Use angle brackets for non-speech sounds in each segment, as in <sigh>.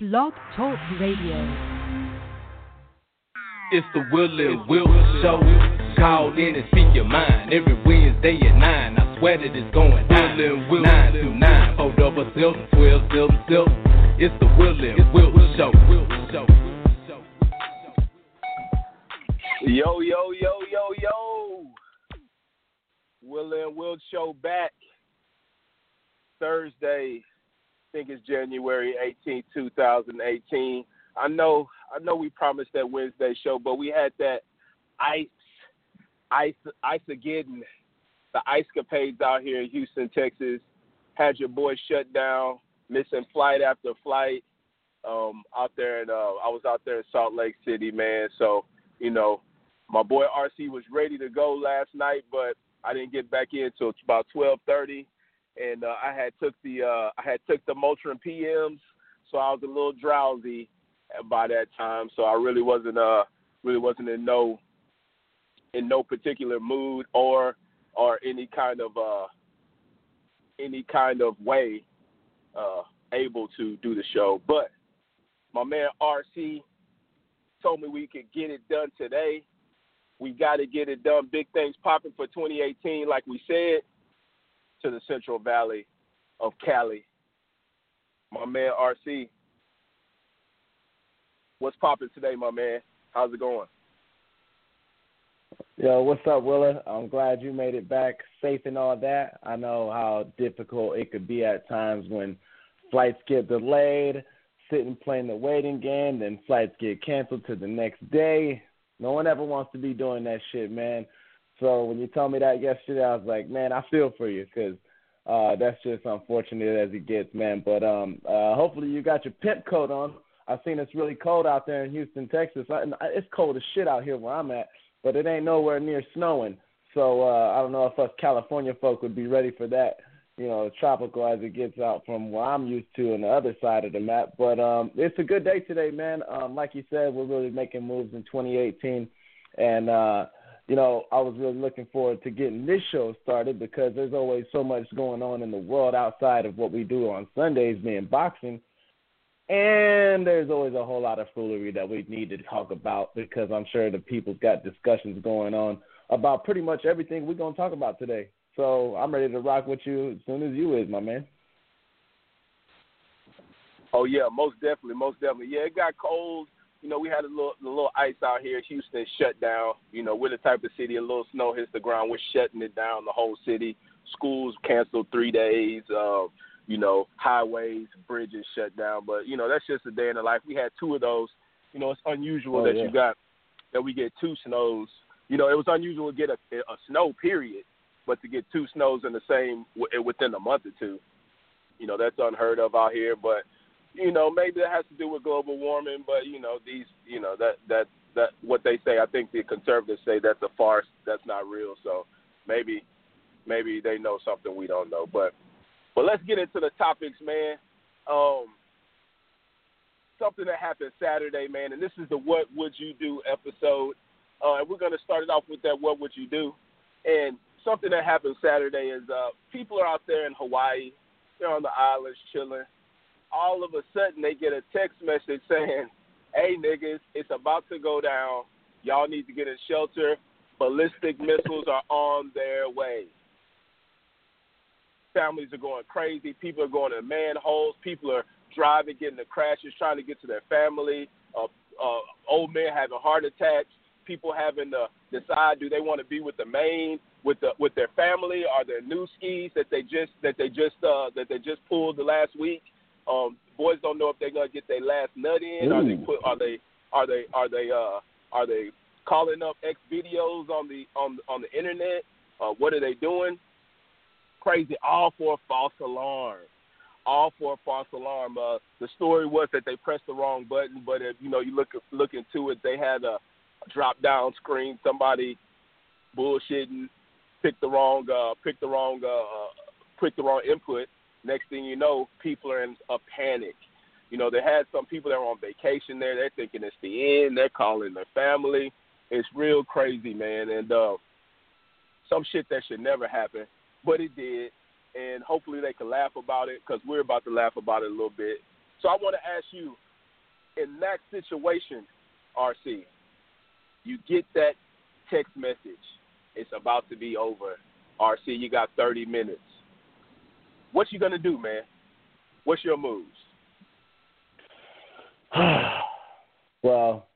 Blog Talk Radio. It's the Will and Will Show. Call in and speak your mind every Wednesday at 9. I swear that it's going down. Will and Will 9 to 9. Hold up a silk, 12 silk, silk. It's the Will and Will Show. Yo, yo, yo, yo, yo. Will and Will Show back Thursday, I think it's January 18, 2018. I know I know we promised that Wednesday show, but we had that ice ice ice again the ice capades out here in Houston, Texas. Had your boy shut down, missing flight after flight. Um, out there and uh, I was out there in Salt Lake City, man. So, you know, my boy RC was ready to go last night, but I didn't get back in until about twelve thirty and uh, I had took the uh, I had took the Motrin PMs, so I was a little drowsy by that time. So I really wasn't uh really wasn't in no in no particular mood or or any kind of uh any kind of way uh able to do the show. But my man RC told me we could get it done today. We got to get it done. Big things popping for 2018, like we said to the Central Valley of Cali. My man RC, what's popping today, my man? How's it going? Yo, what's up, Willa? I'm glad you made it back safe and all that. I know how difficult it could be at times when flights get delayed, sitting playing the waiting game, then flights get canceled to the next day. No one ever wants to be doing that shit, man. So when you told me that yesterday, I was like, man, I feel for you because uh, that's just unfortunate as it gets, man. But um, uh, hopefully you got your pimp coat on. I've seen it's really cold out there in Houston, Texas. It's cold as shit out here where I'm at, but it ain't nowhere near snowing. So uh, I don't know if us California folk would be ready for that, you know, tropical as it gets out from where I'm used to on the other side of the map. But um, it's a good day today, man. Um, like you said, we're really making moves in 2018, and uh, you know, I was really looking forward to getting this show started because there's always so much going on in the world outside of what we do on Sundays, being boxing. And there's always a whole lot of foolery that we need to talk about because I'm sure the people's got discussions going on about pretty much everything we're going to talk about today. So I'm ready to rock with you as soon as you is, my man. Oh yeah, most definitely, most definitely. Yeah, it got cold you know, we had a little a little ice out here. Houston shut down. You know, we're the type of city a little snow hits the ground, we're shutting it down. The whole city, schools canceled three days. Uh, you know, highways, bridges shut down. But you know, that's just a day in the life. We had two of those. You know, it's unusual oh, that yeah. you got that we get two snows. You know, it was unusual to get a, a snow period, but to get two snows in the same within a month or two, you know, that's unheard of out here. But you know, maybe that has to do with global warming, but you know, these, you know, that that that what they say. I think the conservatives say that's a farce. That's not real. So maybe maybe they know something we don't know. But but let's get into the topics, man. Um, something that happened Saturday, man, and this is the "What Would You Do" episode. Uh, and we're going to start it off with that "What Would You Do?" And something that happened Saturday is uh, people are out there in Hawaii. They're on the islands chilling all of a sudden they get a text message saying, "Hey niggas, it's about to go down. Y'all need to get in shelter. Ballistic missiles are on their way." Families are going crazy. People are going to manholes. People are driving, getting the crashes, trying to get to their family. Uh, uh, old men having heart attacks. People having to decide do they want to be with the main with the with their family or their new skis that they just that they just uh, that they just pulled the last week um, boys don't know if they're gonna get their last nut in. Ooh. Are they put? Are they? Are they? Are they? Uh, are they calling up X videos on the on on the internet? Uh, what are they doing? Crazy! All for a false alarm. All for a false alarm. Uh, the story was that they pressed the wrong button, but if you know you look look into it, they had a, a drop down screen. Somebody bullshitting, picked the wrong uh, picked the wrong uh, uh, picked the wrong input Next thing you know, people are in a panic. You know, they had some people that were on vacation there. They're thinking it's the end. They're calling their family. It's real crazy, man. And uh, some shit that should never happen, but it did. And hopefully they can laugh about it because we're about to laugh about it a little bit. So I want to ask you, in that situation, RC, you get that text message. It's about to be over. RC, you got 30 minutes. What you gonna do, man? What's your moves? <sighs> well,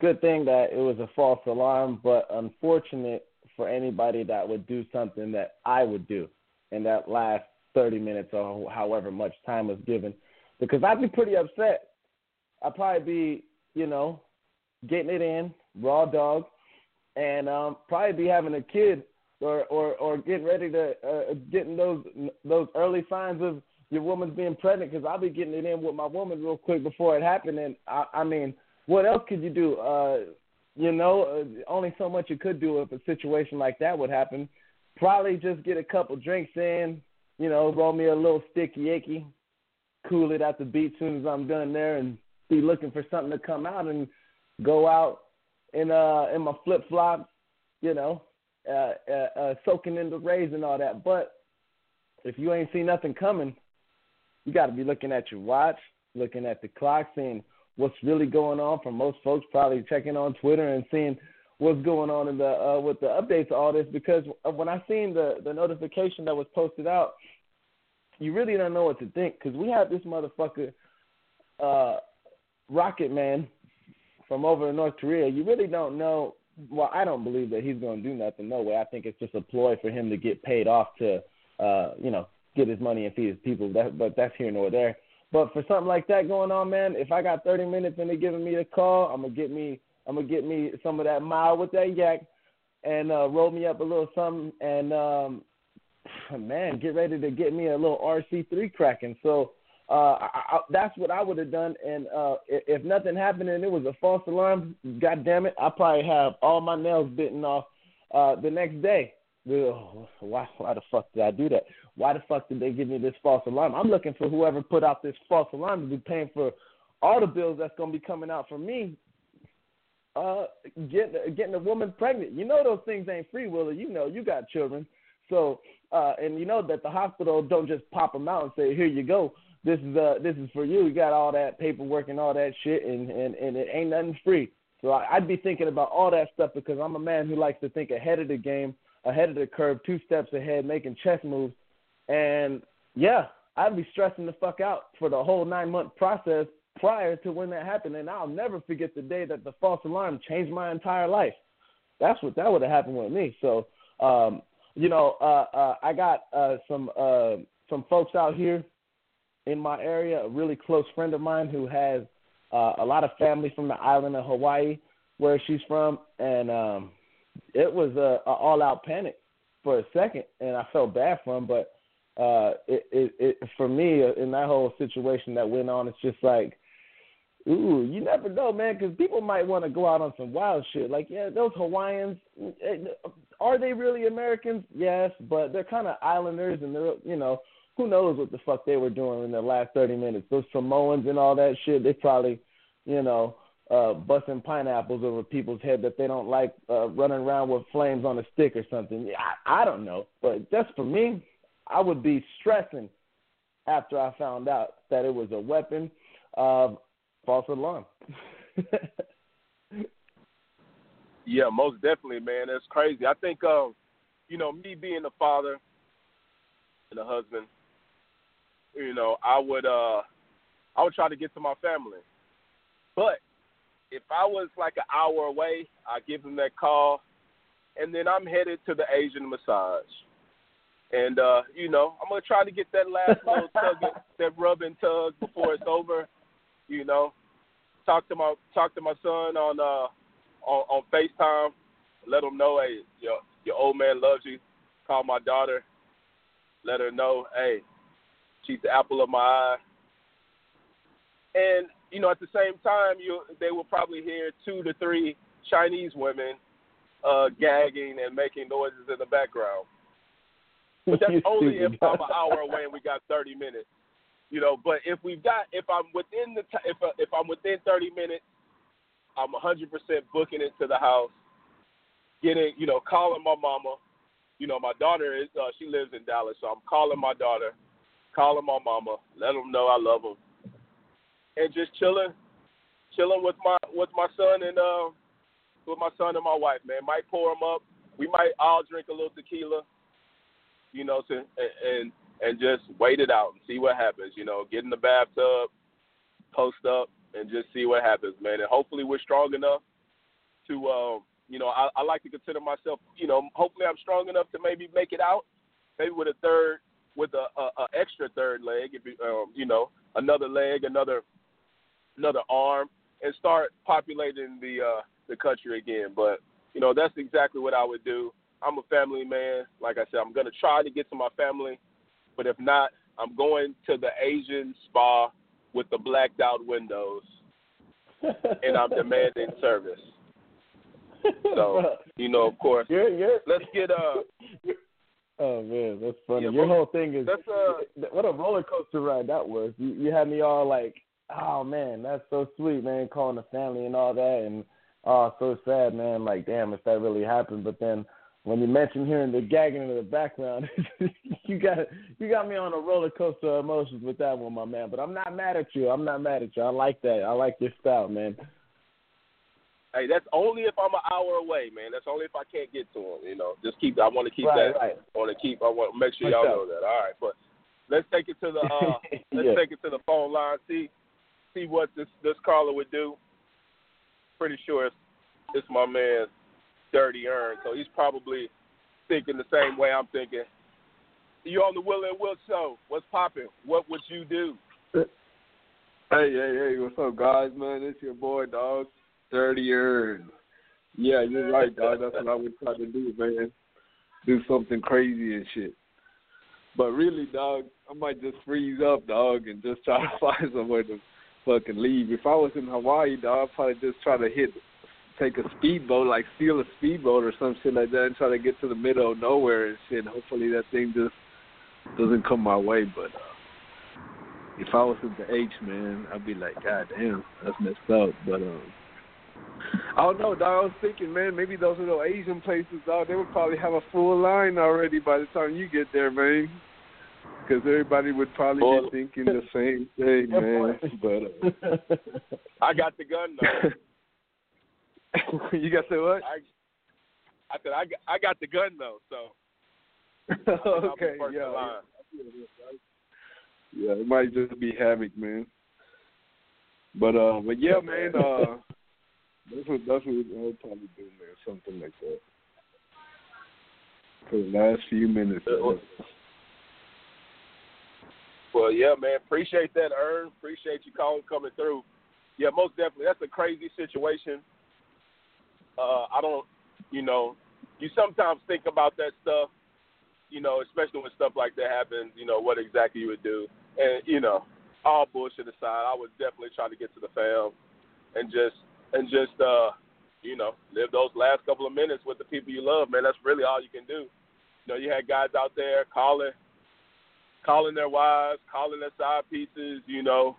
good thing that it was a false alarm, but unfortunate for anybody that would do something that I would do in that last 30 minutes or however much time was given, because I'd be pretty upset. I'd probably be, you know, getting it in raw dog, and um, probably be having a kid or or or getting ready to uh, getting those those early signs of your woman's being pregnant because I'll be getting it in with my woman real quick before it happened. And I, I mean, what else could you do? Uh, you know, uh, only so much you could do if a situation like that would happen. Probably just get a couple drinks in, you know, roll me a little sticky icky, cool it at the beach soon as I'm done there, and be looking for something to come out and go out in uh in my flip flops, you know, uh, uh, uh, soaking in the rays and all that. But if you ain't seen nothing coming, you got to be looking at your watch, looking at the clock, seeing what's really going on. For most folks, probably checking on Twitter and seeing what's going on in the uh, with the updates of all this. Because when I seen the the notification that was posted out, you really don't know what to think. Because we had this motherfucker, uh, Rocket Man, from over in North Korea. You really don't know well, I don't believe that he's going to do nothing. No way. I think it's just a ploy for him to get paid off to, uh, you know, get his money and feed his people. That, but that's here nor there. But for something like that going on, man, if I got 30 minutes and they're giving me the call, I'm gonna get me, I'm gonna get me some of that mile with that yak, and uh, roll me up a little something, and um, <sighs> man, get ready to get me a little RC3 cracking. So uh, I, I, that's what I would have done. And uh, if, if nothing happened and it was a false alarm, God damn it, I probably have all my nails bitten off uh, the next day. Why, why the fuck did I do that? Why the fuck did they give me this false alarm? I'm looking for whoever put out this false alarm to be paying for all the bills that's gonna be coming out for me. Uh, getting getting a woman pregnant. You know those things ain't free, Willie. You know you got children, so uh, and you know that the hospital don't just pop them out and say here you go this is uh this is for you. You got all that paperwork and all that shit, and and and it ain't nothing free. So I, I'd be thinking about all that stuff because I'm a man who likes to think ahead of the game, ahead of the curve, two steps ahead, making chess moves. And yeah, I'd be stressing the fuck out for the whole nine month process prior to when that happened. And I'll never forget the day that the false alarm changed my entire life. That's what that would have happened with me. So, um, you know, uh, uh, I got uh, some uh, some folks out here in my area, a really close friend of mine who has uh, a lot of family from the island of Hawaii, where she's from, and um, it was a, a all-out panic for a second, and I felt bad for him. But uh, it, it, it for me uh, in that whole situation that went on, it's just like, ooh, you never know, man, because people might want to go out on some wild shit. Like, yeah, those Hawaiians, eh, are they really Americans? Yes, but they're kind of islanders, and they're you know who knows what the fuck they were doing in the last 30 minutes. Those Samoans and all that shit, they probably, you know, uh, busting pineapples over people's head that they don't like uh, running around with flames on a stick or something. I, I don't know. But just for me, I would be stressing after I found out that it was a weapon of false alarm. <laughs> yeah, most definitely, man. That's crazy. I think, um, you know, me being a father and a husband, you know, I would uh I would try to get to my family. But if I was like an hour away, I give them that call and then I'm headed to the Asian massage. And uh, you know, I'm gonna try to get that last <laughs> little tug that rub and tug before it's over. You know. Talk to my talk to my son on uh on, on FaceTime, let him know, hey, your your old man loves you. Call my daughter, let her know, hey, She's the apple of my eye. And you know, at the same time, you they will probably hear two to three Chinese women uh, gagging and making noises in the background. But that's <laughs> only if I'm an <laughs> hour away and we got 30 minutes. You know, but if we've got, if I'm within the, t- if uh, if I'm within 30 minutes, I'm 100% booking into the house, getting, you know, calling my mama. You know, my daughter is, uh, she lives in Dallas, so I'm calling my daughter calling my mama, let them know I love them, and just chilling, chilling with my with my son and uh, with my son and my wife, man. Might pour them up. We might all drink a little tequila, you know, to, and, and just wait it out and see what happens. You know, get in the bathtub, post up, and just see what happens, man. And hopefully we're strong enough to, um, you know, I, I like to consider myself, you know, hopefully I'm strong enough to maybe make it out, maybe with a third, with a, a, a extra third leg, if you, um, you know, another leg, another another arm, and start populating the uh, the country again. But you know, that's exactly what I would do. I'm a family man. Like I said, I'm gonna try to get to my family, but if not, I'm going to the Asian spa with the blacked out windows, <laughs> and I'm demanding service. <laughs> So you know, of course, you're, you're, let's get uh. <laughs> Oh man, that's funny. Yeah, Your whole thing is that's, uh, what a roller coaster ride that was. You, you had me all like, oh man, that's so sweet, man, calling the family and all that, and oh, so sad, man. Like, damn, if that really happened. But then when you mentioned hearing the gagging in the background, <laughs> you got you got me on a roller coaster of emotions with that one, my man. But I'm not mad at you. I'm not mad at you. I like that. I like your style, man. Hey, that's only if I'm an hour away, man. That's only if I can't get to him. You know, just keep. I want to keep right, that. Right. I want to keep. I want to make sure y'all know that. All right, but let's take it to the. Uh, <laughs> let's Yeah. take it to the phone line. See, see what this this caller would do. Pretty sure it's, it's my man, Dirty Earn. So he's probably thinking the same way I'm thinking. You on the Will and Will show? What's popping? What would you do? Hey, hey, hey, what's up, guys, man? It's your boy, dog. Dirty Earn. Yeah, you're right, dog. That's what I would try to do, man. Do something crazy and shit. But really, dog, I might just freeze up, dog, and just try <laughs> to find somewhere to fucking leave. If I was in Hawaii, dog, I'd probably just try to hit, take a speedboat, like steal a speedboat or some shit like that, and try to get to the middle of nowhere and shit. Hopefully that thing just doesn't come my way. But uh, if I was at the H, man, I'd be like, God damn, that's messed up. But um, I don't know, dog. I was thinking, man, maybe those little Asian places, dog, they would probably have a full line already by the time you get there, man. Because everybody would probably Well- be thinking the same thing, <laughs> man. But uh, <laughs> I got the gun though. <laughs> you got to what? I, I said I got, I got the gun though. So okay, first yeah, yeah, it might just be havoc, man. But uh, but yeah, man, uh, that's what that's what I'll probably do, man, something like that. For the last few minutes. man. Well, yeah, man. Appreciate that, Ern. Appreciate you calling, coming through. Yeah, most definitely. That's a crazy situation. Uh, I don't, you know, you sometimes think about that stuff, you know, especially when stuff like that happens. You know, what exactly you would do, and you know, all bullshit aside, I would definitely try to get to the fam, and just and just uh, you know, live those last couple of minutes with the people you love, man. That's really all you can do. You know, you had guys out there calling calling their wives, calling their side pieces, you know,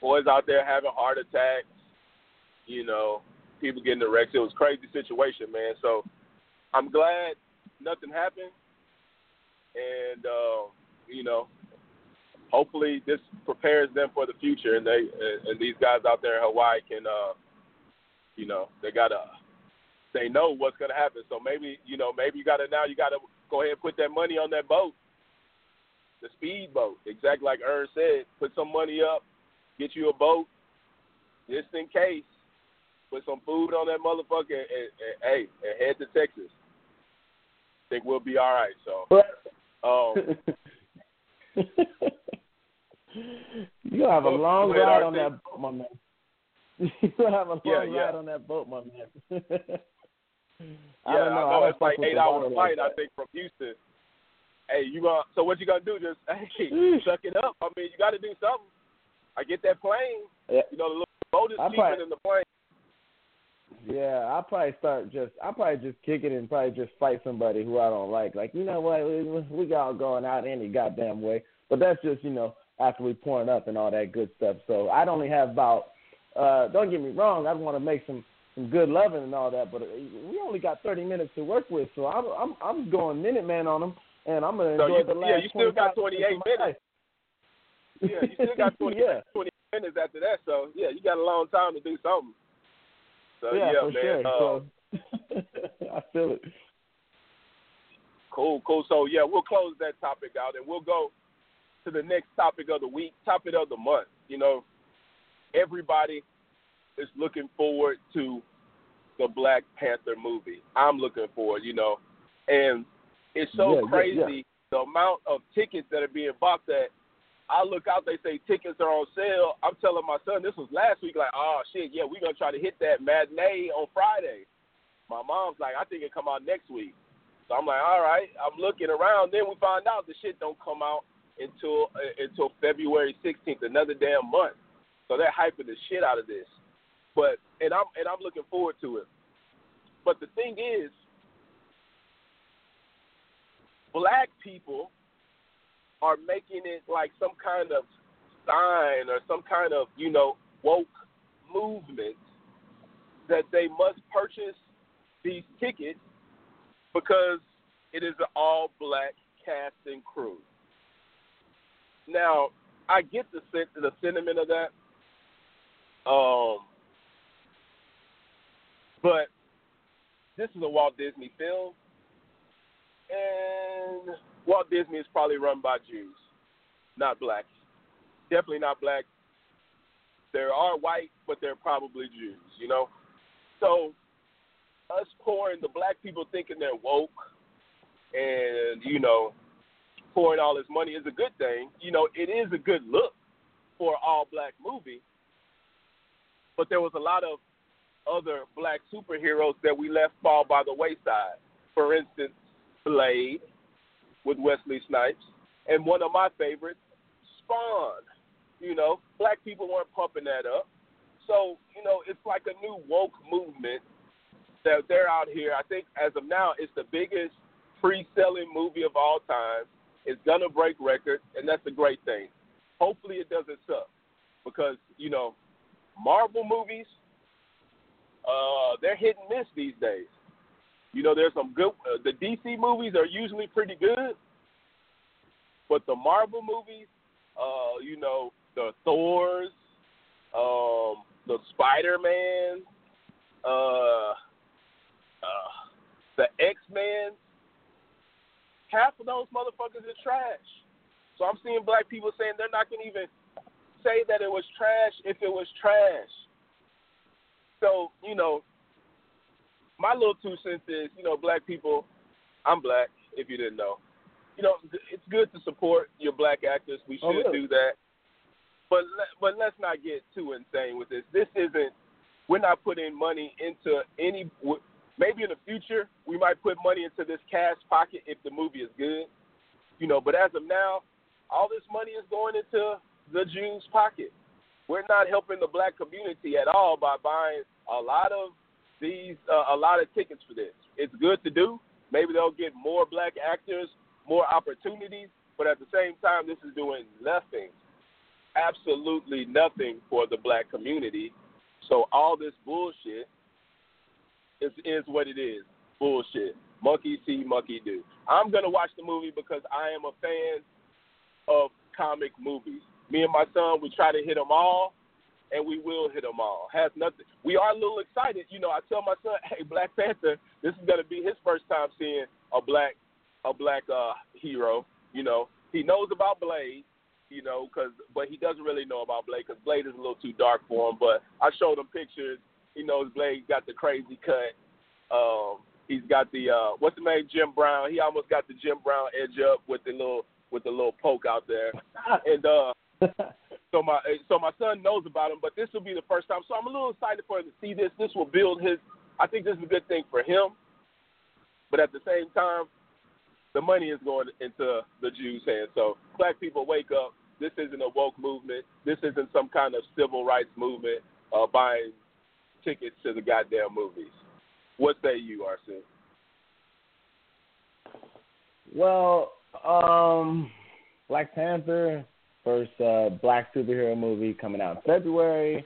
boys out there having heart attacks, you know, people getting arrested. It was a crazy situation, man. So I'm glad nothing happened. And, uh, you know, hopefully this prepares them for the future and they and, and these guys out there in Hawaii can uh you know, they gotta they know what's gonna happen. So maybe, you know, maybe you gotta now you gotta go ahead and put that money on that boat the speed boat. Exactly like Ern said, put some money up, get you a boat, just in case. Put some food on that motherfucker, and, and, and hey, and head to Texas. Think we'll be all right. So, um, <laughs> you have a long ride on that boat, my man. <laughs> You have a long Yeah, yeah. ride on that boat, my man. <laughs> I yeah, don't know. I know don't it's like eight hour flight. I think from Houston. Hey, you gonna? So what you gonna do? Just <laughs> hey, suck it up. I mean, you got to do something. I get that plane. Yeah. You know, the little boat is I cheaper probably- than the plane. Yeah, I'll probably start just. I'll probably just kick it and probably just fight somebody who I don't like. Like, you know what? We, we got all going out any goddamn way. But that's just, you know, after we pouring up and all that good stuff. So I'd only have about. Uh Don't get me wrong. I'd want to make some some good loving and all that. But uh, we only got 30 minutes to work with, so I'm I'm I'm going minute man on them, and I'm gonna So enjoy you- the yeah, you still got 28 minutes. Yeah, you still got <laughs> 20, yeah. 20 minutes after that. So yeah, you got a long time to do something. So yeah, yeah, for man. sure. Uh, so <laughs> I feel it. Cool, cool. So yeah, we'll close that topic out and we'll go to the next topic of the week, topic of the month. You know, everybody is looking forward to the Black Panther movie. I'm looking forward, you know, and it's so Yeah, yeah, crazy yeah. the amount of tickets that are being bought that I look out, they say tickets are on sale. I'm telling my son, this was last week, like, oh shit, yeah, we're gonna try to hit that matinee on Friday. My mom's like, I think it come out next week. So I'm like, all right. I'm looking around. Then we find out the shit don't come out until uh, until February 16th, another damn month. So they're hyping the shit out of this. But and I'm and I'm looking forward to it. But the thing is, black people are making it like some kind of sign or some kind of you know woke movement that they must purchase these tickets because it is an all black cast and crew. Now, I get the the sentiment of that. Um but this is a Walt Disney film and Walt Disney is probably run by Jews, not blacks. Definitely not black. There are white, but they're probably Jews, you know? So us pouring the black people thinking they're woke and, you know, pouring all this money is a good thing. You know, it is a good look for all black movie. But there was a lot of other black superheroes that we left fall by the wayside. For instance, Blade with Wesley Snipes, and one of my favorites, Spawn. You know, black people weren't pumping that up. So, you know, it's like a new woke movement that they're out here. I think as of now, it's the biggest pre selling movie of all time. It's gonna break records, and that's a great thing. Hopefully, it doesn't suck because you know, Marvel movies, uh, they're hit and miss these days. You know, there's some good. Uh, the DC movies are usually pretty good, but the Marvel movies, uh, you know, the Thors, um, the Spider Man, uh, uh, the X Men, half of those motherfuckers are trash. So I'm seeing black people saying they're not gonna even say that it was trash if it was trash. So you know, my little two cents is, you know, black people. I'm black. If you didn't know, you know, it's good to support your black actors. We oh, should Oh, really? do that. But but let's not get too insane with this. This isn't. We're not putting money into any. Maybe in the future we might put money into this cash pocket if the movie is good, you know. But as of now, all this money is going into the Jews' pocket. We're not helping the black community at all by buying a lot of these uh, a lot of tickets for this. It's good to do. Maybe they'll get more black actors, more opportunities, but at the same time, this is doing nothing, absolutely nothing for the black community. So all this bullshit is is what it is. Bullshit. Monkey see, monkey do. I'm gonna watch the movie because I am a fan of comic movies. Me and my son, we try to hit them all, and we will hit them all. Has nothing. We are a little excited. You know, I tell my son, <laughs> "Hey, Black Panther, this is gonna be his first time seeing a black a black uh hero." You know, he knows about Blade. You know, cause but he doesn't really know about Blade because Blade is a little too dark for him. But I showed him pictures. He knows Blade got the crazy cut. Um, he's got the uh, what's the name, Jim Brown. He almost got the Jim Brown edge up with the little with the little poke out there. And uh, <laughs> so my so my son knows about him, but this will be the first time. So I'm a little excited for him to see this. This will build his. I think this is a good thing for him. But at the same time, the money is going into the Jews' hands. So black people wake up. This isn't a woke movement. This isn't some kind of civil rights movement uh, buying tickets to the goddamn movies. What say you, RC? Well, um, Black Panther, first uh, black superhero movie coming out in February.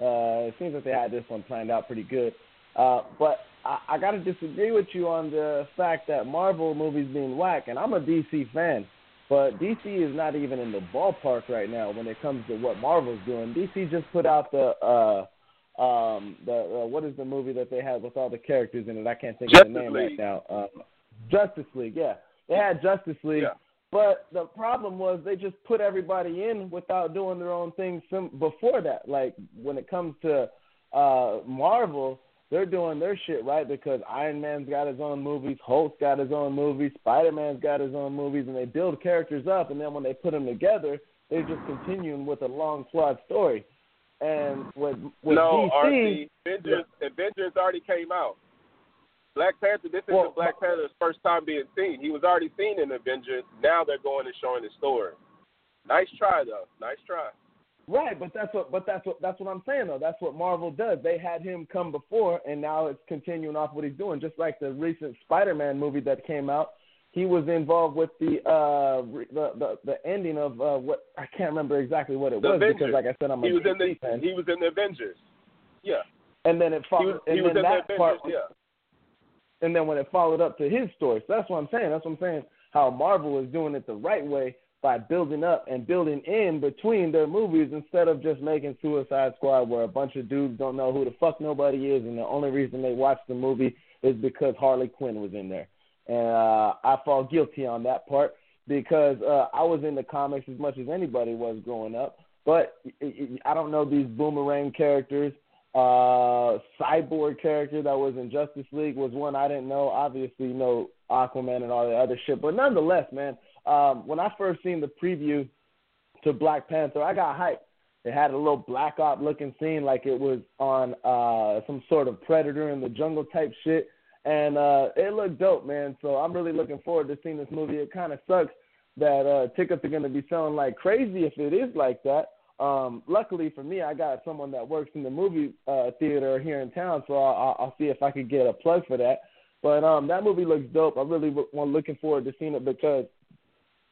Uh, it seems like they had this one planned out pretty good. Uh, but I, I got to disagree with you on the fact that Marvel movies being whack, and I'm a DC fan. But DC is not even in the ballpark right now when it comes to what Marvel's doing. DC just put out the uh um the uh, what is the movie that they had with all the characters in it? I can't think Justice of the name League. right now. Um, Justice League, yeah. They had Justice League, Yeah. But the problem was they just put everybody in without doing their own thing sim- before that. Like when it comes to uh Marvel, they're doing their shit right because Iron Man's got his own movies, Hulk's got his own movies, Spider Man's got his own movies, and they build characters up, and then when they put them together, they're just continuing with a long flawed story. And with with no, DC, RC, Avengers, Avengers already came out. Black Panther, this Well, isn't Black Panther's first time being seen. He was already seen in Avengers. Now they're going and showing his story. Nice try, though. Nice try. Right, but that's what but that's what that's what I'm saying though. That's what Marvel does. They had him come before and now it's continuing off what he's doing. Just like the recent Spider Man movie that came out. He was involved with the uh re- the the, the ending of uh what I can't remember exactly what it The was Avengers. because like I said I'm a He was in the fan. he was in the Avengers. Yeah, and then it he followed was and he was then in the that Avengers. part Yeah. And then when it followed up to his story. So that's what I'm saying. That's what I'm saying. How Marvel is doing it the right way by building up and building in between their movies instead of just making Suicide Squad where a bunch of dudes don't know who the fuck nobody is and the only reason they watch the movie is because Harley Quinn was in there. And uh, I fall guilty on that part because uh, I was in the comics as much as anybody was growing up. But I don't know these boomerang characters uh cyborg character that was in Justice League was one I didn't know. Obviously, you know Aquaman and all the other shit, but nonetheless, man, um when I first seen the preview to Black Panther, I got hyped. It had a little Black Op looking scene like it was on uh some sort of predator in the jungle type shit, and uh it looked dope, man. So I'm really looking forward to seeing this movie. It kind of sucks that uh tickets are going to be selling like crazy if it is like that. Um, luckily for me, I got someone that works in the movie uh, theater here in town, so I'll, I'll see if I could get a plug for that. But um, that movie looks dope. I really want looking forward to seeing it because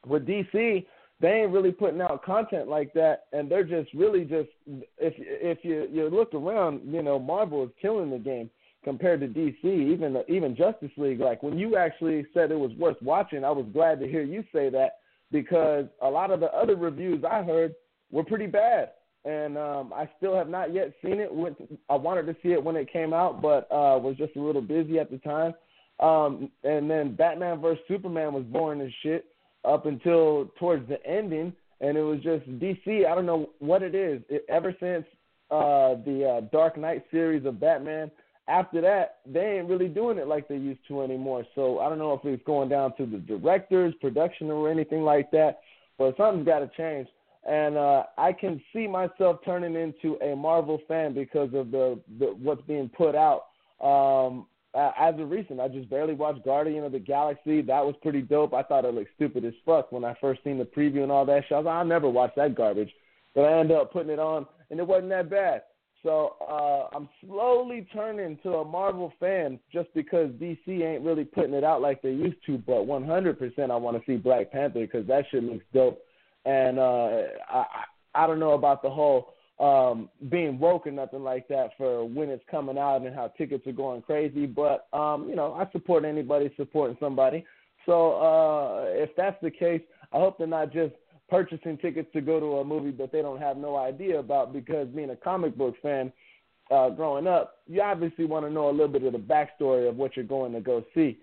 with DC, they ain't really putting out content like that, and they're just really just if if you you look around, you know, Marvel is killing the game compared to DC. Even even Justice League, like when you actually said it was worth watching, I was glad to hear you say that because a lot of the other reviews I heard were pretty bad. And um, I still have not yet seen it. Went I wanted to see it when it came out, but uh, was just a little busy at the time. Um, and then Batman vs Superman was boring as shit up until towards the ending, and it was just DC. I don't know what it is. It, ever since uh, the uh, Dark Knight series of Batman, after that they ain't really doing it like they used to anymore. So I don't know if it's going down to the directors, production, or anything like that. But something's got to change and uh, I can see myself turning into a Marvel fan because of the, the what's being put out. Um, as of recent, I just barely watched Guardian of the Galaxy. That was pretty dope. I thought it looked stupid as fuck when I first seen the preview and all that shit. I was like, I'll never watch that garbage, but I ended up putting it on, and it wasn't that bad. So uh, I'm slowly turning to a Marvel fan just because DC ain't really putting it out like they used to. But 100%, I want to see Black Panther because that shit looks dope and uh, I I don't know about the whole um, being woke or nothing like that for when it's coming out and how tickets are going crazy. But um, you know, I support anybody supporting somebody. So uh, if that's the case, I hope they're not just purchasing tickets to go to a movie that they don't have no idea about. Because being a comic book fan, uh, growing up, you obviously want to know a little bit of the backstory of what you're going to go see.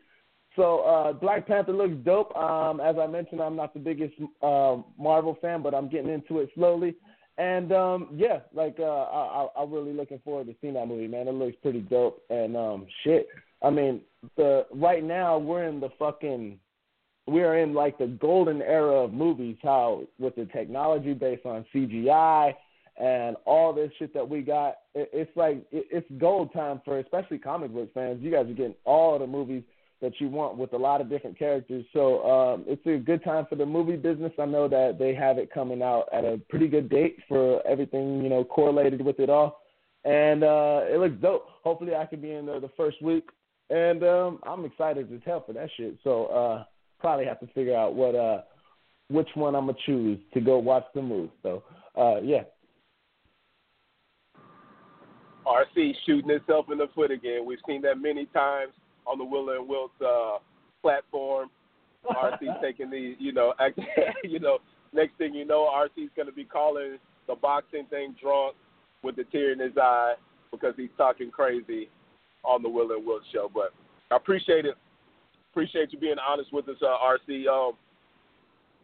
So uh, Black Panther looks dope. Um, as I mentioned, I'm not the biggest uh, Marvel fan, but I'm getting into it slowly. And um, yeah, like uh, I, I'm really looking forward to seeing that movie, man. It looks pretty dope. And um, shit, I mean, the right now we're in the fucking, we're in like the golden era of movies. How with the technology based on CGI and all this shit that we got, it, it's like it, it's gold time for especially comic book fans. You guys are getting all the movies that you want with a lot of different characters. So um, it's a good time for the movie business. I know that they have it coming out at a pretty good date for everything you know correlated with it all, and uh, it looks dope. Hopefully, I could be in there the first week, and um, I'm excited as hell for that shit. So uh, probably have to figure out what uh, which one I'm gonna choose to go watch the movie. So uh, yeah. RC shooting itself in the foot again. We've seen that many times on the Willa and Wilt uh, platform. RC <laughs> taking the, you know, <laughs> act, you know, next thing you know, RC's going to be calling the boxing thing drunk with a tear in his eye because he's talking crazy on the Will and Will show. But I appreciate it. Appreciate you being honest with us, uh, RC. Um,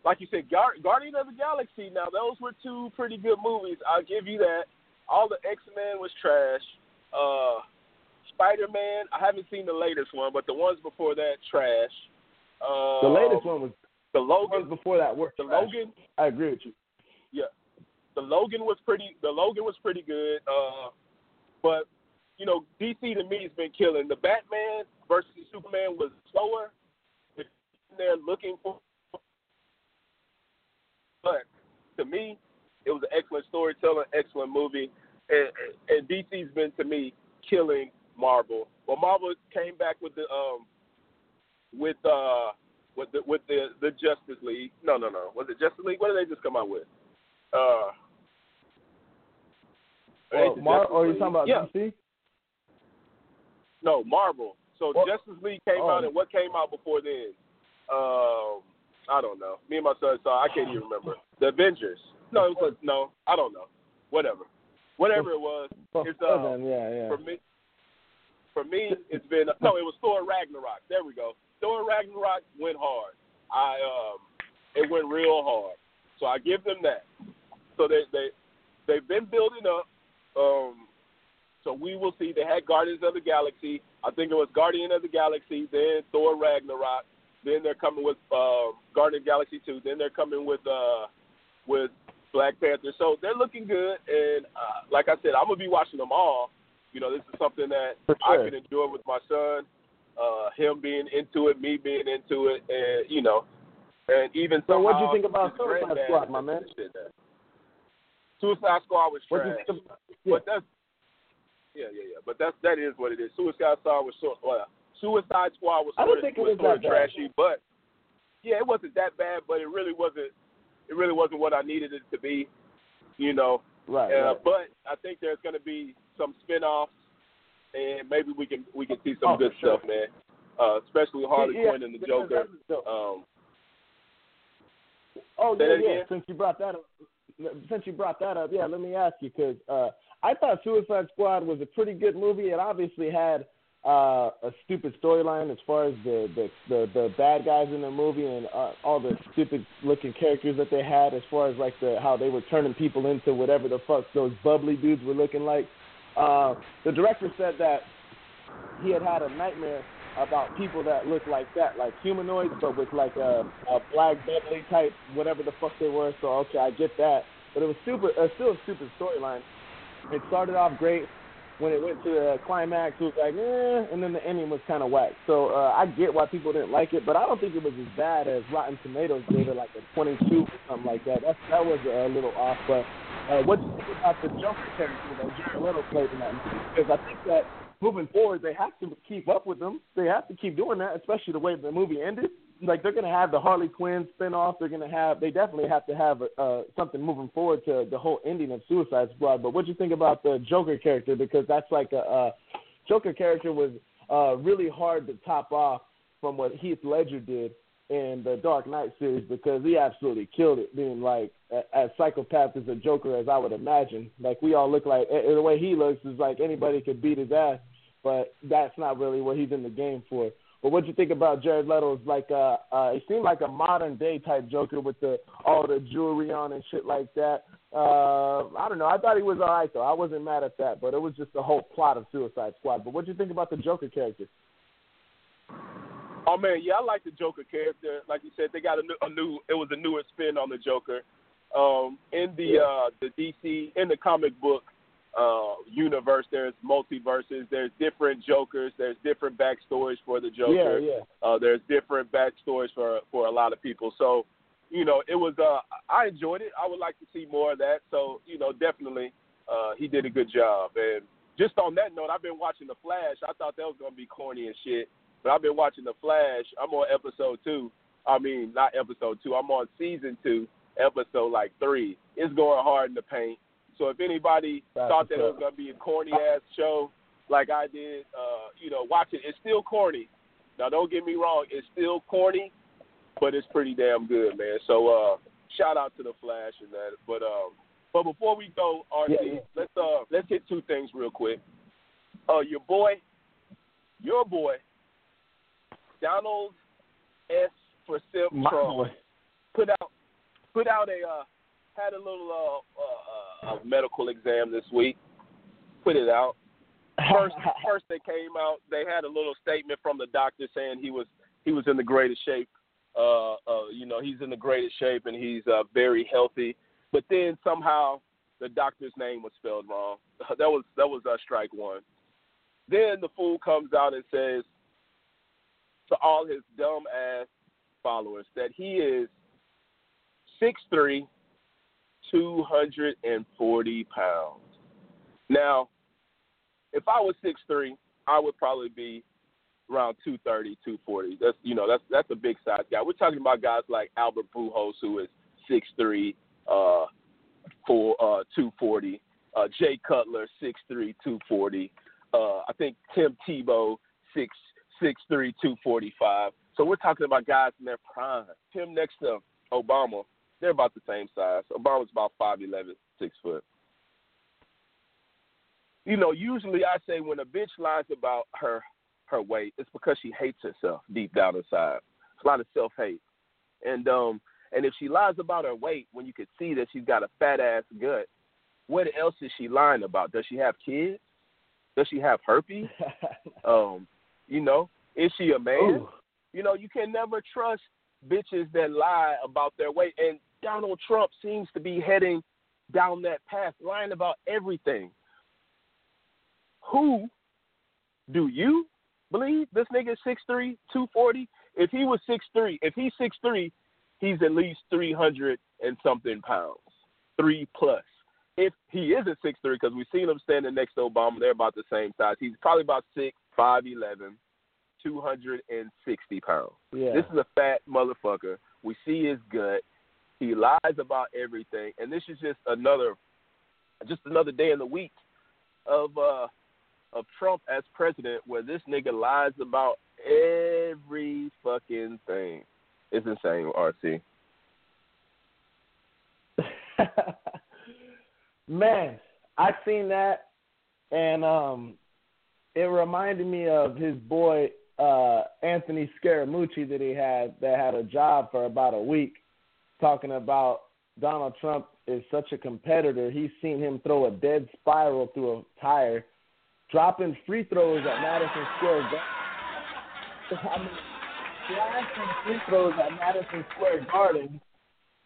like you said, Gar- Guardian of the Galaxy. Now those were two pretty good movies. I'll give you that. All the X Men was trash. Uh, Spider Man. I haven't seen the latest one, but the ones before that trash. Uh, the latest one was the Logan. ones before that were the trash. Logan. I agree with you. Yeah, the Logan was pretty. The Logan was pretty good. Uh, but you know, DC to me has been killing. The Batman versus Superman was slower. They're looking for, but to me, it was an excellent storytelling, excellent movie, and, and DC's been to me killing Marvel. Well, Marvel came back with the um with uh with the with the the Justice League. No, no, no. Was it Justice League? What did they just come out with? Uh. Well, Mar- or are you talking about yeah. DC? No, Marvel. So Well- Justice League came oh. out, and what came out before then? Um, I don't know. Me and my son saw. I can't even remember. The Avengers. No, it was no. I don't know. Whatever. Whatever it was. It's, uh, then, yeah, yeah. For me, for me, it's been no. It was Thor Ragnarok. There we go. Thor Ragnarok went hard. I um, it went real hard. So I give them that. So they they they've been building up. Um, so we will see. They had Guardians of the Galaxy. I think it was Guardian of the Galaxy, then Thor Ragnarok. Then they're coming with uh, Guardian of the Galaxy two. Then they're coming with uh, with Black Panther. So they're looking good. And uh, like I said, I'm gonna be watching them all. You know, this is something that For I can enjoy with my son. Uh, him being into it, me being into it, and you know, and even So What do you think about Suicide Squad, my man? Suicide Squad was What do you trash. think about? Yeah. But that's yeah, yeah, yeah. But that's that is what it is. Suicide Squad was so well, Suicide Squad was I sort don't of, think it was was sort of that bad. trashy, but yeah, it wasn't that bad. But it really wasn't. It really wasn't what I needed it to be. You know, Right. uh, right. but I think there's going to be some spin-offs, and maybe we can we can see some Oh, good sure. stuff, man. Uh, especially Harley Yeah, Quinn and the yeah, Joker. Um, Oh yeah, yeah. Since you brought that up, since you brought that up, yeah. Let me ask you because uh, I thought Suicide Squad was a pretty good movie. It obviously had uh, a stupid storyline as far as the, the the the bad guys in the movie and uh, all the stupid looking characters that they had as far as like the how they were turning people into whatever the fuck those bubbly dudes were looking like. Uh, the director said that he had had a nightmare about people that look like that, like humanoids, but with like a, a black bubbly type, whatever the fuck they were. So okay, I get that, but it was super, uh, still a stupid storyline. It started off great. When it went to the climax, it was like, eh, and then the ending was kind of whack. So uh, I get why people didn't like it, but I don't think it was as bad as Rotten Tomatoes gave it, like a 22 or something like that. That that was a little off. But uh, what do you think about the Joker character that Jared Leto played in that movie? Because I think that moving forward, they have to keep up with them. They have to keep doing that, especially the way the movie ended. Like they're gonna have the Harley Quinn spinoff. They're gonna have. They definitely have to have uh, something moving forward to the whole ending of Suicide Squad. But what do you think about the Joker character? Because that's like a uh, Joker character was uh, really hard to top off from what Heath Ledger did in the Dark Knight series because he absolutely killed it, being like a- as psychopath as a Joker as I would imagine. Like we all look like the way he looks is like anybody could beat his ass, but that's not really what he's in the game for. But what you think about Jared Leto's like uh uh it seemed like a modern day type Joker with the all the jewelry on and shit like that. Uh I don't know. I thought he was all right though. I wasn't mad at that, but it was just the whole plot of Suicide Squad. But what do you think about the Joker character? Oh man, yeah, I like the Joker character. Like you said, they got a new, a new it was a newer spin on the Joker. Um, in the uh, the DC in the comic book uh, universe, there's multiverses. There's different Jokers. There's different backstories for the Joker. Yeah, yeah. Uh, there's different backstories for for a lot of people. So, you know, it was. Uh, I enjoyed it. I would like to see more of that. So, you know, definitely, uh, he did a good job. And just on that note, I've been watching The Flash. I thought that was gonna be corny and shit, but I've been watching The Flash. I'm on episode two. I mean, not episode two. I'm on season two, episode like three. It's going hard in the paint. So if anybody That's thought that it was gonna be a corny ass show like I did, uh, you know, watch it. It's still corny. Now don't get me wrong, it's still corny, but it's pretty damn good, man. So uh, shout out to the Flash and that. But um, but before we go, RC, Yeah, yeah. let's uh let's hit two things real quick. Uh, your boy, your boy, Donald S. for Simp My Trump boy. put out put out a uh, had a little uh, uh, uh, medical exam this week. Put it out. First, <laughs> first they came out. They had a little statement from the doctor saying he was he was in the greatest shape. Uh, uh, you know, he's in the greatest shape and he's uh, very healthy. But then somehow the doctor's name was spelled wrong. <laughs> That was that was uh, strike one. Then the fool comes out and says to all his dumb ass followers that he is 6'3", 240 pounds. Now, if I was 6'3", I would probably be around 230, 240. That's you know that's that's a big size guy. We're talking about guys like Albert Pujols, who is 6'3", uh, for uh, 240. Uh, Jay Cutler, 6'3", 240. Uh, I think Tim Tebow, six six three, two forty five. So we're talking about guys in their prime. Him next to Obama, they're about the same size. Obama's about five eleven, six foot. You know, usually I say when a bitch lies about her her weight, it's because she hates herself deep down inside. It's a lot of self hate. And um and if she lies about her weight when you can see that she's got a fat ass gut, what else is she lying about? Does she have kids? Does she have herpes? <laughs> Um, you know, is she a man? Ooh. You know, you can never trust bitches that lie about their weight. And Donald Trump seems to be heading down that path, lying about everything. Who do you believe this nigga is 6'3", 240? If he was 6'3", if he's 6'3", he's at least 300 and something pounds, three plus. If he isn't 6'3", because we've seen him standing next to Obama, they're about the same size. He's probably about 6', 5'11", 260 pounds. yeah. This is a fat motherfucker. We see his gut. He lies about everything, and this is just another, just another day in the week of uh of Trump as president, where this nigga lies about every fucking thing. It's insane, RC. <laughs> Man, I seen that, and um, it reminded me of his boy uh, Anthony Scaramucci that he had that had a job for about a week, talking about Donald Trump is such a competitor. He's seen him throw a dead spiral through a tire, dropping free throws at Madison Square Garden. I mean, free throws at Madison Square Garden,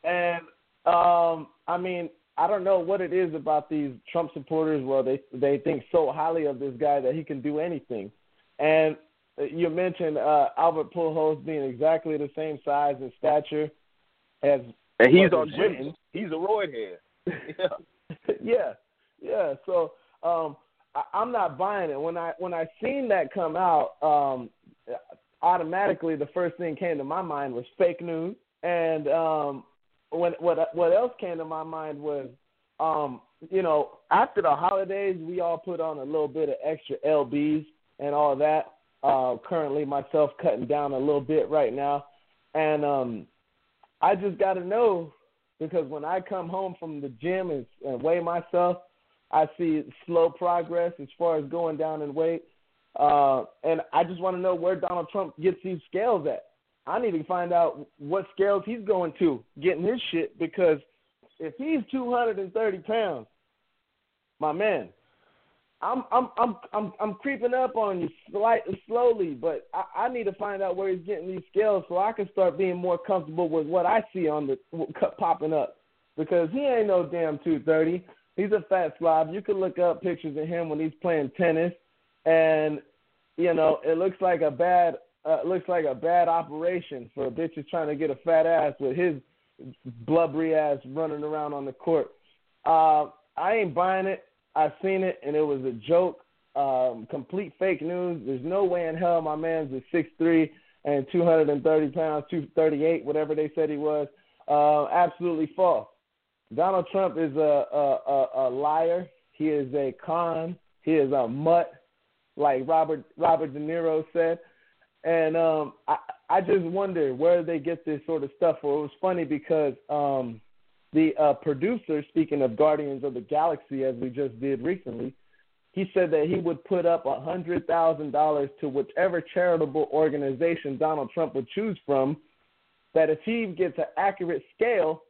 and um, I mean, I don't know what it is about these Trump supporters. Well, they they think so highly of this guy that he can do anything. And uh, you mentioned uh, Albert Pujols being exactly the same size and stature as And he's on Britain. He's a roid head. Yeah. <laughs> yeah, yeah. So um, I, I'm not buying it. When I when I seen that come out, um, automatically the first thing came to my mind was fake news. And um, when what what else came to my mind was, um, you know, after the holidays, we all put on a little bit of extra lbs and all that. Uh, currently, myself cutting down a little bit right now, and um, I just got to know because when I come home from the gym and, and weigh myself, I see slow progress as far as going down in weight. Uh, and I just want to know where Donald Trump gets these scales at. I need to find out what scales he's going to getting his shit because if he's 230 pounds, my man, I'm I'm I'm I'm I'm creeping up on you slightly slowly, but I, I need to find out where he's getting these scales so I can start being more comfortable with what I see on the popping up because he ain't no damn 230. He's a fat slob. You can look up pictures of him when he's playing tennis, and you know it looks like a bad uh, looks like a bad operation for a bitch who's trying to get a fat ass with his blubbery ass running around on the court. Uh, I ain't buying it. I seen it and it was a joke. Um, complete fake news. There's no way in hell my man's is six three and two hundred and thirty pounds, two thirty eight, whatever they said he was. Uh, absolutely false. Donald Trump is a, a, a, a liar. He is a con. He is a mutt, like Robert Robert De Niro said. And um, I, I just wonder where they get this sort of stuff. Well, it was funny because um, the uh, producer, speaking of Guardians of the Galaxy, as we just did recently, he said that he would put up a hundred thousand dollars to whichever charitable organization Donald Trump would choose from. That if he gets an accurate scale,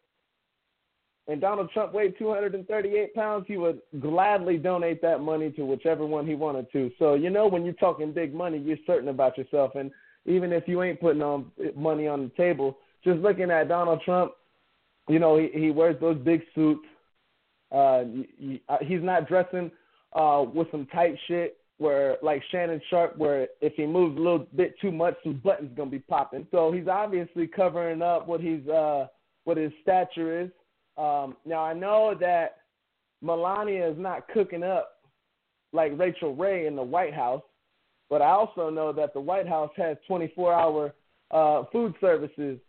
and Donald Trump weighed 238 pounds, he would gladly donate that money to whichever one he wanted to. So you know, when you're talking big money, you're certain about yourself, and even if you ain't putting on money on the table, just looking at Donald Trump, you know, he, he wears those big suits. Uh, he, uh, he's not dressing uh, with some tight shit where like Shannon Sharpe, where if he moves a little bit too much, some buttons gonna be popping. So he's obviously covering up what he's uh, what his stature is. Um, now I know that Melania is not cooking up like Rachael Ray in the White House, but I also know that the White House has 24-hour uh, food services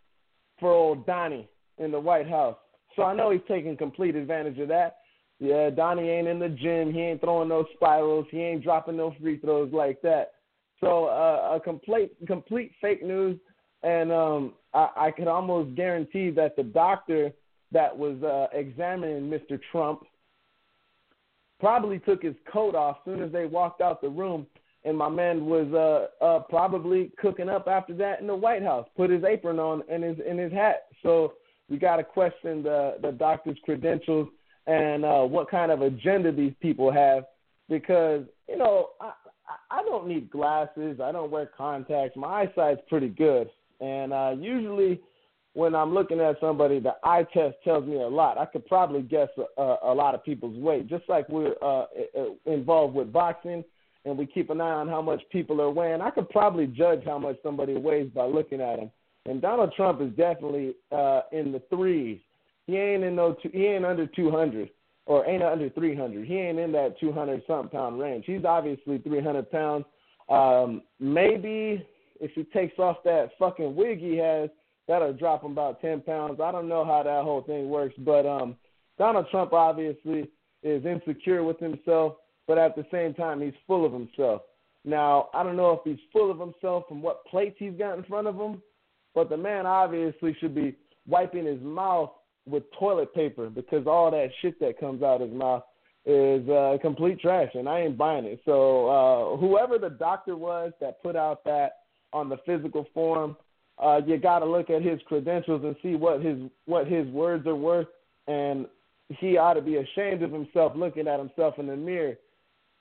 for old Donnie in the White House. So I know he's taking complete advantage of that. Yeah, Donnie ain't in the gym. He ain't throwing no spirals. He ain't dropping no free throws like that. So uh, a complete complete fake news, and um, I, I could almost guarantee that the doctor that was uh, examining Mr. Trump probably took his coat off as soon as they walked out the room, and my man was uh, uh, probably cooking up after that in the White House. Put his apron on and his in his hat. So we got to question the the doctor's credentials and uh, what kind of agenda these people have. Because you know, I I don't need glasses. I don't wear contacts. My eyesight's pretty good, and uh, usually when I'm looking at somebody, the eye test tells me a lot. I could probably guess a, a, a lot of people's weight, just like we're uh, involved with boxing and we keep an eye on how much people are weighing. I could probably judge how much somebody weighs by looking at them. And Donald Trump is definitely uh, in the threes. He ain't in no two, he ain't under 200 or ain't under 300. He ain't in that 200 something pound range. He's obviously 300 pounds. Um, maybe if he takes off that fucking wig he has, that'll drop him about 10 pounds. I don't know how that whole thing works, but um, Donald Trump obviously is insecure with himself, but at the same time he's full of himself. Now I don't know if he's full of himself from what plates he's got in front of him, but the man obviously should be wiping his mouth with toilet paper because all that shit that comes out of his mouth is uh, complete trash, and I ain't buying it. So uh, whoever the doctor was that put out that on the physical form, uh, you got to look at his credentials and see what his what his words are worth, and he ought to be ashamed of himself looking at himself in the mirror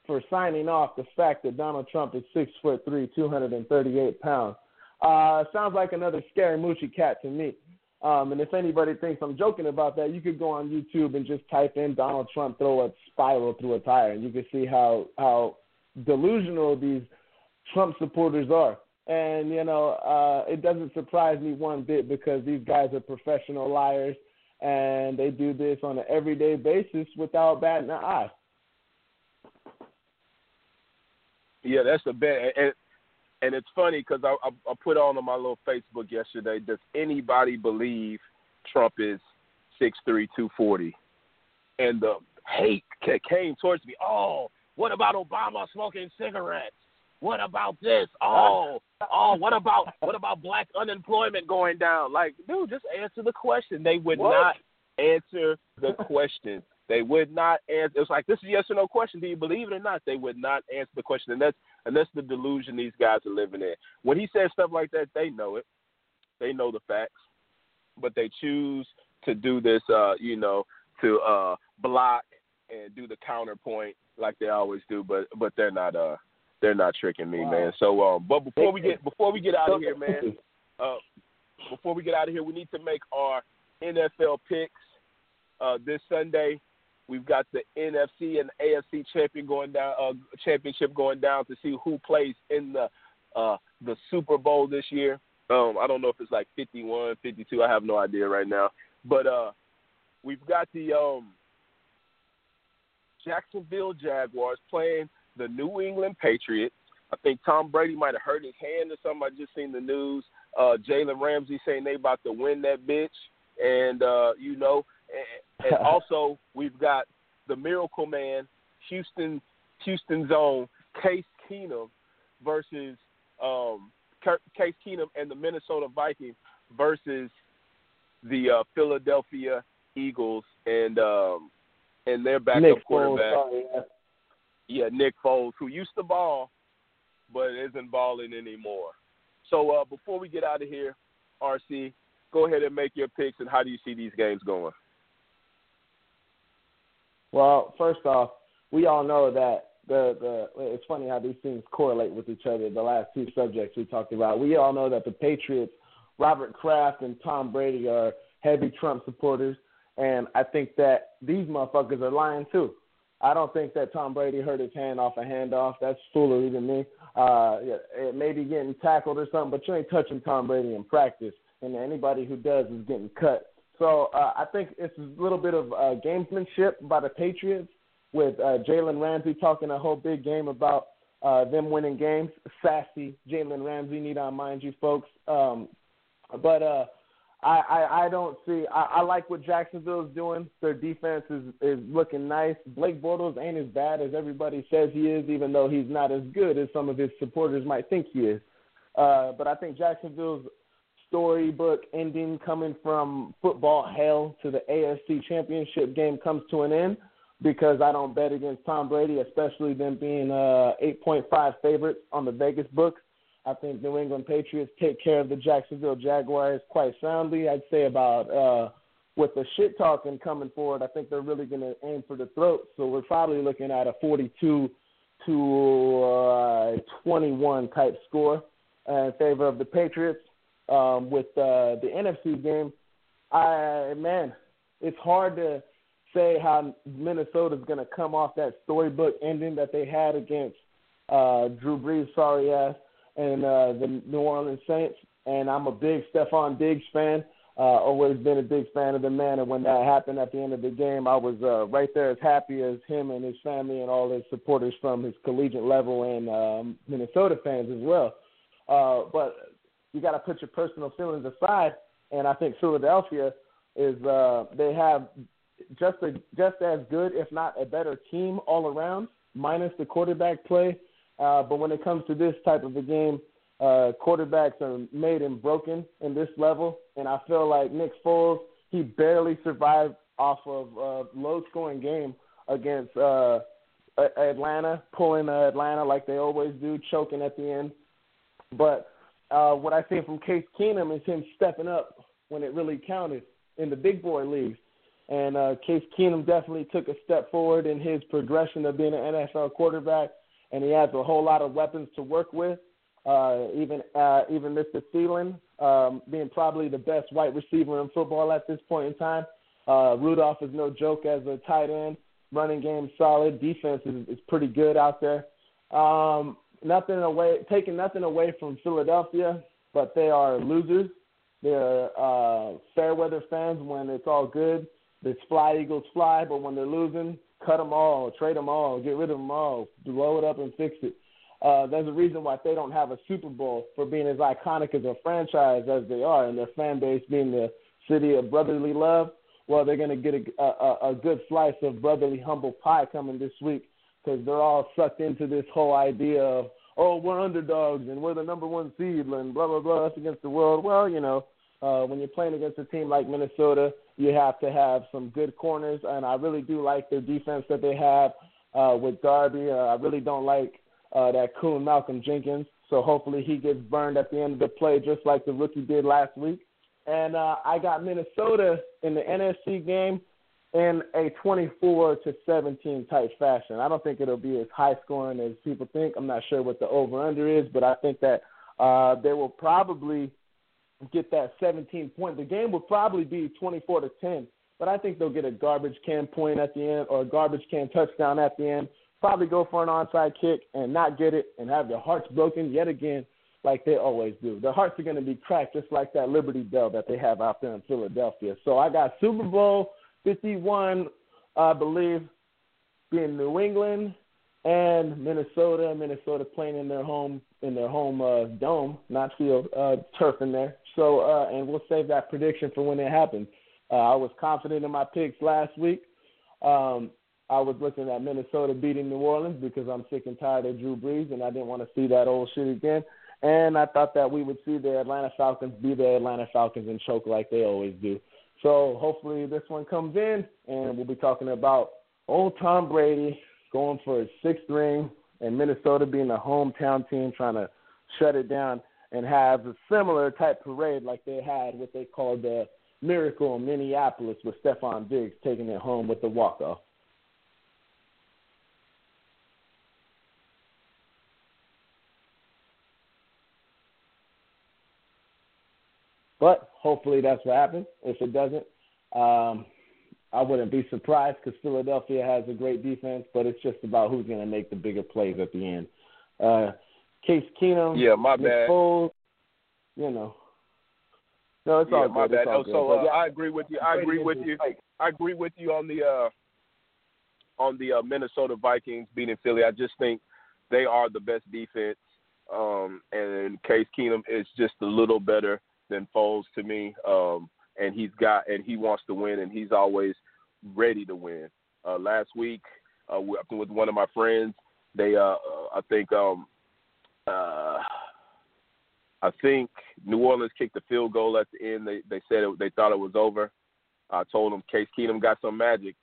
for signing off the fact that Donald Trump is six foot three, two hundred and thirty eight pounds. Uh, sounds like another Scaramucci cat to me. Um, and if anybody thinks I'm joking about that, you could go on YouTube and just type in Donald Trump throw a spiral through a tire, and you can see how how delusional these Trump supporters are. And you know, uh, it doesn't surprise me one bit because these guys are professional liars, and they do this on an everyday basis without batting an eye. Yeah, that's the bad. And it's funny because I, I, I put on on my little Facebook yesterday. Does anybody believe Trump is six three two forty? And the hate came towards me. Oh, what about Obama smoking cigarettes? What about this? Oh, oh, what about what about black unemployment going down? Like, dude, just answer the question. They would what? not answer the question. They would not answer. It's like this is yes or no question. Do you believe it or not? They would not answer the question, and that's and that's the delusion these guys are living in. When he says stuff like that, they know it. They know the facts, but they choose to do this, uh, you know, to uh, block and do the counterpoint like they always do. But but they're not uh they're not tricking me, wow. man. So um, but before we get before we get out of here, man, uh, before we get out of here, we need to make our NFL picks uh, this Sunday. We've got the NFC and AFC champion going down, uh, championship going down to see who plays in the uh, the Super Bowl this year. Um, I don't know if it's like 51, 52. I have no idea right now. But uh, we've got the um, Jacksonville Jaguars playing the New England Patriots. I think Tom Brady might have hurt his hand or something. I just seen the news. Uh, Jalen Ramsey saying they about to win that bitch, and uh, you know, and, and also we've got the Miracle Man, Houston, Houston's own Case Keenum versus um, Case Keenum and the Minnesota Vikings versus the uh, Philadelphia Eagles and um, and their backup Nick quarterback. Foles, yeah. Yeah, Nick Foles, who used to ball, but isn't balling anymore. So uh, before we get out of here, RC, go ahead and make your picks and how do you see these games going? Well, first off, we all know that the the it's funny how these things correlate with each other. The last two subjects we talked about, we all know that the Patriots, Robert Kraft and Tom Brady are heavy Trump supporters, and I think that these motherfuckers are lying too. I don't think that Tom Brady hurt his hand off a handoff. That's foolery to me. Uh, it may be getting tackled or something, but you ain't touching Tom Brady in practice, and anybody who does is getting cut. So uh, I think it's a little bit of uh, gamesmanship by the Patriots with uh, Jalen Ramsey talking a whole big game about uh, them winning games. Sassy Jalen Ramsey, need I mind you, folks. Um, but uh, I, I I don't see. I, I like what Jacksonville is doing. Their defense is is looking nice. Blake Bortles ain't as bad as everybody says he is, even though he's not as good as some of his supporters might think he is. Uh, but I think Jacksonville's storybook ending coming from football hell to the AFC Championship game comes to an end because I don't bet against Tom Brady, especially them being uh, 8.5 favorites on the Vegas books. I think New England Patriots take care of the Jacksonville Jaguars quite soundly. I'd say about uh, with the shit talking coming forward, I think they're really going to aim for the throat. So we're probably looking at a 42 to uh, 21 type score uh, in favor of the Patriots. Um, with uh, the NFC game, I man, it's hard to say how Minnesota's going to come off that storybook ending that they had against uh, Drew Brees, sorry ass, and uh, the New Orleans Saints. And I'm a big Stefon Diggs fan. Uh, always been a big fan of the man, and when that happened at the end of the game, I was uh, right there as happy as him and his family and all his supporters from his collegiate level and um, Minnesota fans as well. Uh, but you got to put your personal feelings aside, and I think Philadelphia is uh, they have just a just as good, if not a better team all around, minus the quarterback play. Uh, but when it comes to this type of a game, uh, quarterbacks are made and broken in this level, and I feel like Nick Foles he barely survived off of a low-scoring game against uh, Atlanta, pulling uh, Atlanta like they always do, choking at the end. But uh, what I see from Case Keenum is him stepping up when it really counted in the big boy leagues. And uh, Case Keenum definitely took a step forward in his progression of being an NFL quarterback, and he has a whole lot of weapons to work with. Uh, even uh, even Mr. Thielen um, being probably the best wide receiver in football at this point in time. Uh, Rudolph is no joke as a tight end. Running game solid. Defense is, is pretty good out there. Um, nothing away, taking nothing away from Philadelphia, but they are losers. They're uh, fair weather fans when it's all good. They fly Eagles fly, but when they're losing, cut them all, trade them all, get rid of them all, blow it up and fix it. Uh, there's a reason why they don't have a Super Bowl for being as iconic as a franchise as they are, and their fan base being the city of brotherly love. Well, they're going to get a, a, a good slice of brotherly humble pie coming this week because they're all sucked into this whole idea of oh we're underdogs and we're the number one seed and blah blah blah us against the world. Well, you know, uh, when you're playing against a team like Minnesota, you have to have some good corners, and I really do like their defense that they have uh, with Darby. Uh, I really don't like uh, that coon Malcolm Jenkins. So hopefully he gets burned at the end of the play, just like the rookie did last week. And uh, I got Minnesota in the NFC game in a 24 to 17 type fashion. I don't think it'll be as high scoring as people think. I'm not sure what the over under is, but I think that uh, they will probably get that 17 point. The game will probably be 24 to 10, but I think they'll get a garbage can point at the end or a garbage can touchdown at the end. Probably go for an onside kick and not get it and have their hearts broken yet again, like they always do. Their hearts are going to be cracked just like that Liberty Bell that they have out there in Philadelphia. So I got Super Bowl 51, I believe, being New England and Minnesota. Minnesota playing in their home in their home uh, dome, not field, uh, turf in there. So, uh, and we'll save that prediction for when it happens. Uh, I was confident in my picks last week. Um, I was looking at Minnesota beating New Orleans because I'm sick and tired of Drew Brees, and I didn't want to see that old shit again. And I thought that we would see the Atlanta Falcons be the Atlanta Falcons and choke like they always do. So hopefully this one comes in, and we'll be talking about old Tom Brady going for his sixth ring, and Minnesota being the hometown team trying to shut it down and have a similar type parade like they had what they called the Miracle in Minneapolis with Stefon Diggs taking it home with the walk off. But hopefully that's what happens. If it doesn't, um, I wouldn't be surprised because Philadelphia has a great defense, but it's just about who's going to make the bigger plays at the end. Uh, Case Keenum, yeah, my Nick bad. Foles, you know. No, it's yeah, all my good. Bad. all Oh, good. so uh, yeah, I agree with you. I agree with you. I agree with you on the uh, on the uh, Minnesota Vikings beating Philly. I just think they are the best defense, um, and Case Keenum is just a little better than Foles to me. Um, and he's got and he wants to win, and he's always ready to win. Uh, last week, uh, with one of my friends, they uh, I think um, uh, I think New Orleans kicked the field goal at the end. They they said it, they thought it was over. I told them Case Keenum got some magic,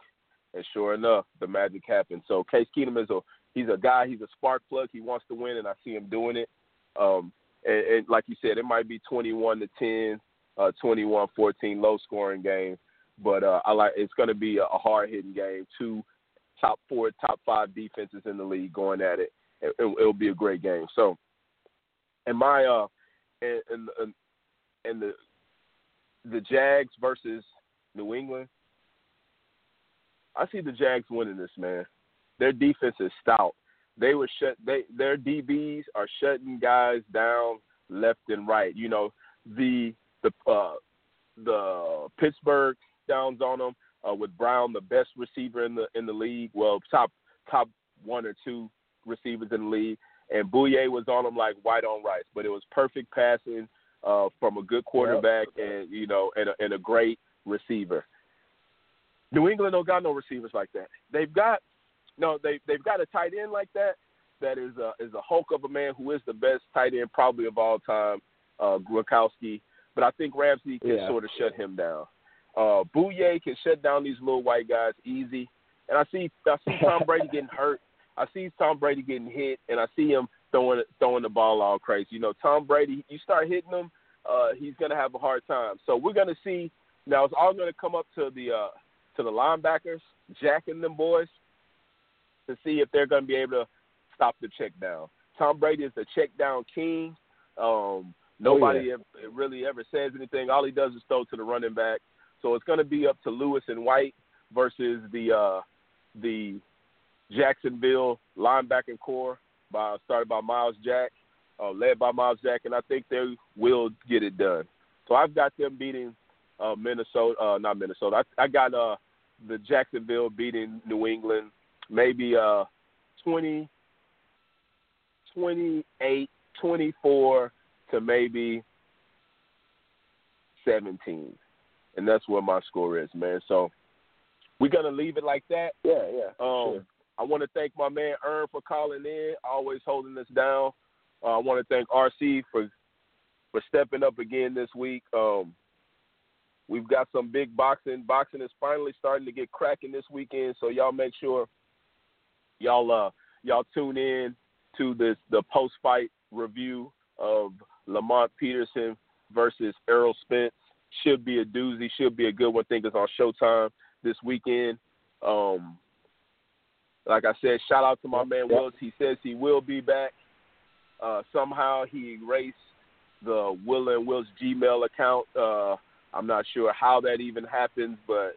and sure enough, the magic happened. So Case Keenum is a he's a guy. He's a spark plug. He wants to win, and I see him doing it. Um, and, and like you said, it might be 21 to 10, uh, 21-14, low scoring game, but uh, I like it's going to be a, a hard hitting game. Two top four, top five defenses in the league going at it. it it'll be a great game. So, and my uh, and and, and the the Jags versus New England. I see the Jags winning this, man. Their defense is stout. They were shut. They their DBs are shutting guys down left and right. You know the the uh, the Pittsburgh downs on them uh, with Brown, the best receiver in the in the league. Well, top top one or two receivers in the league, and Bouye was on them like white on rice. But it was perfect passing uh, from a good quarterback and you know and a, and a great receiver. New England don't got no receivers like that. They've got no, they they've got a tight end like that. That is a is a hulk of a man who is the best tight end probably of all time, uh, Gronkowski. But I think Ramsey can Yeah. sort of shut him down. Uh, Bouye can shut down these little white guys easy. And I see I see Tom <laughs> Brady getting hurt. I see Tom Brady getting hit, and I see him throwing throwing the ball all crazy. You know, Tom Brady, you start hitting him, uh, he's gonna have a hard time. So we're gonna see. Now it's all gonna come up to the uh, to the linebackers, jacking them boys, to see if they're gonna be able to stop the check down. Tom Brady is the check down king. Um, nobody yeah. ev- really ever says anything. All he does is throw to the running back. So it's going to be up to Lewis and White versus the uh, the Jacksonville linebacking core by started by Myles Jack, uh, led by Myles Jack, and I think they will get it done. So I've got them beating uh, Minnesota, uh, not Minnesota. I, I got uh, the Jacksonville beating New England, maybe uh, 20, 28, 24 to maybe 17. And that's where my score is, man. So we're going to leave it like that. yeah, yeah. Um, sure. I want to thank my man Ern for calling in, always holding us down. Uh, I want to thank RC for for stepping up again this week. Um, we've got some big boxing. Boxing is finally starting to get cracking this weekend, so y'all make sure y'all uh y'all tune in to this the post fight review of Lamont Peterson versus Errol Spence. Should be a doozy. Should be a good one. I think it's on Showtime this weekend. Um, like I said, shout out to my man Yep. Willis. He says he will be back. Uh, somehow he erased the Will and Will's Gmail account. Uh, I'm not sure how that even happens, but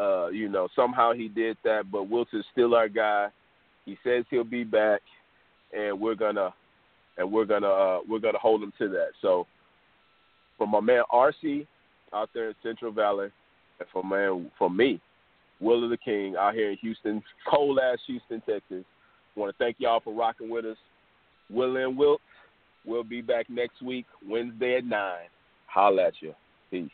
uh, you know somehow he did that. But Wilson's still our guy. He says he'll be back, and we're gonna and we're gonna uh, we're gonna hold him to that. So, from my man RC out there in Central Valley, and for man for me, Willa tha King out here in Houston, cold ass Houston, Texas. Want to thank y'all for rocking with us. Willa and Wiltz, we'll be back next week, Wednesday at nine. Holla at you. Peace.